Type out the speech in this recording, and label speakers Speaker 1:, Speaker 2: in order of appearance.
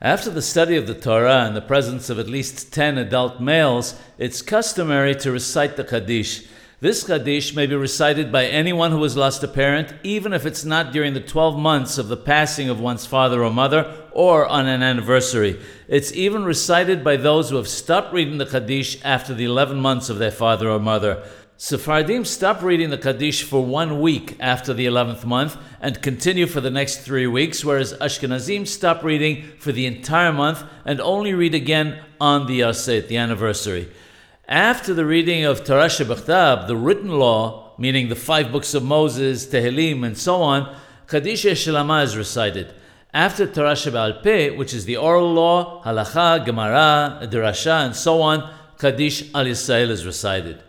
Speaker 1: After the study of the Torah in the presence of at least 10 adult males, it's customary to recite the Kaddish. This Kaddish may be recited by anyone who has lost a parent, even if it's not during the 12 months of the passing of one's father or mother or on an anniversary. It's even recited by those who have stopped reading the Kaddish after the 11 months of their father or mother. Sephardim stop reading the Kaddish for one week after the 11th month and continue for the next three weeks, whereas Ashkenazim stop reading for the entire month and only read again on the Yahrzeit, the anniversary. After the reading of Torah Shebachtab, the written law, meaning the five books of Moses, Tehillim, and so on, Kaddish Shalama is recited. After Torah Sheba'al which is the oral law, Halacha, Gemara, Drasha, and so on, Kaddish Al Yisrael is recited.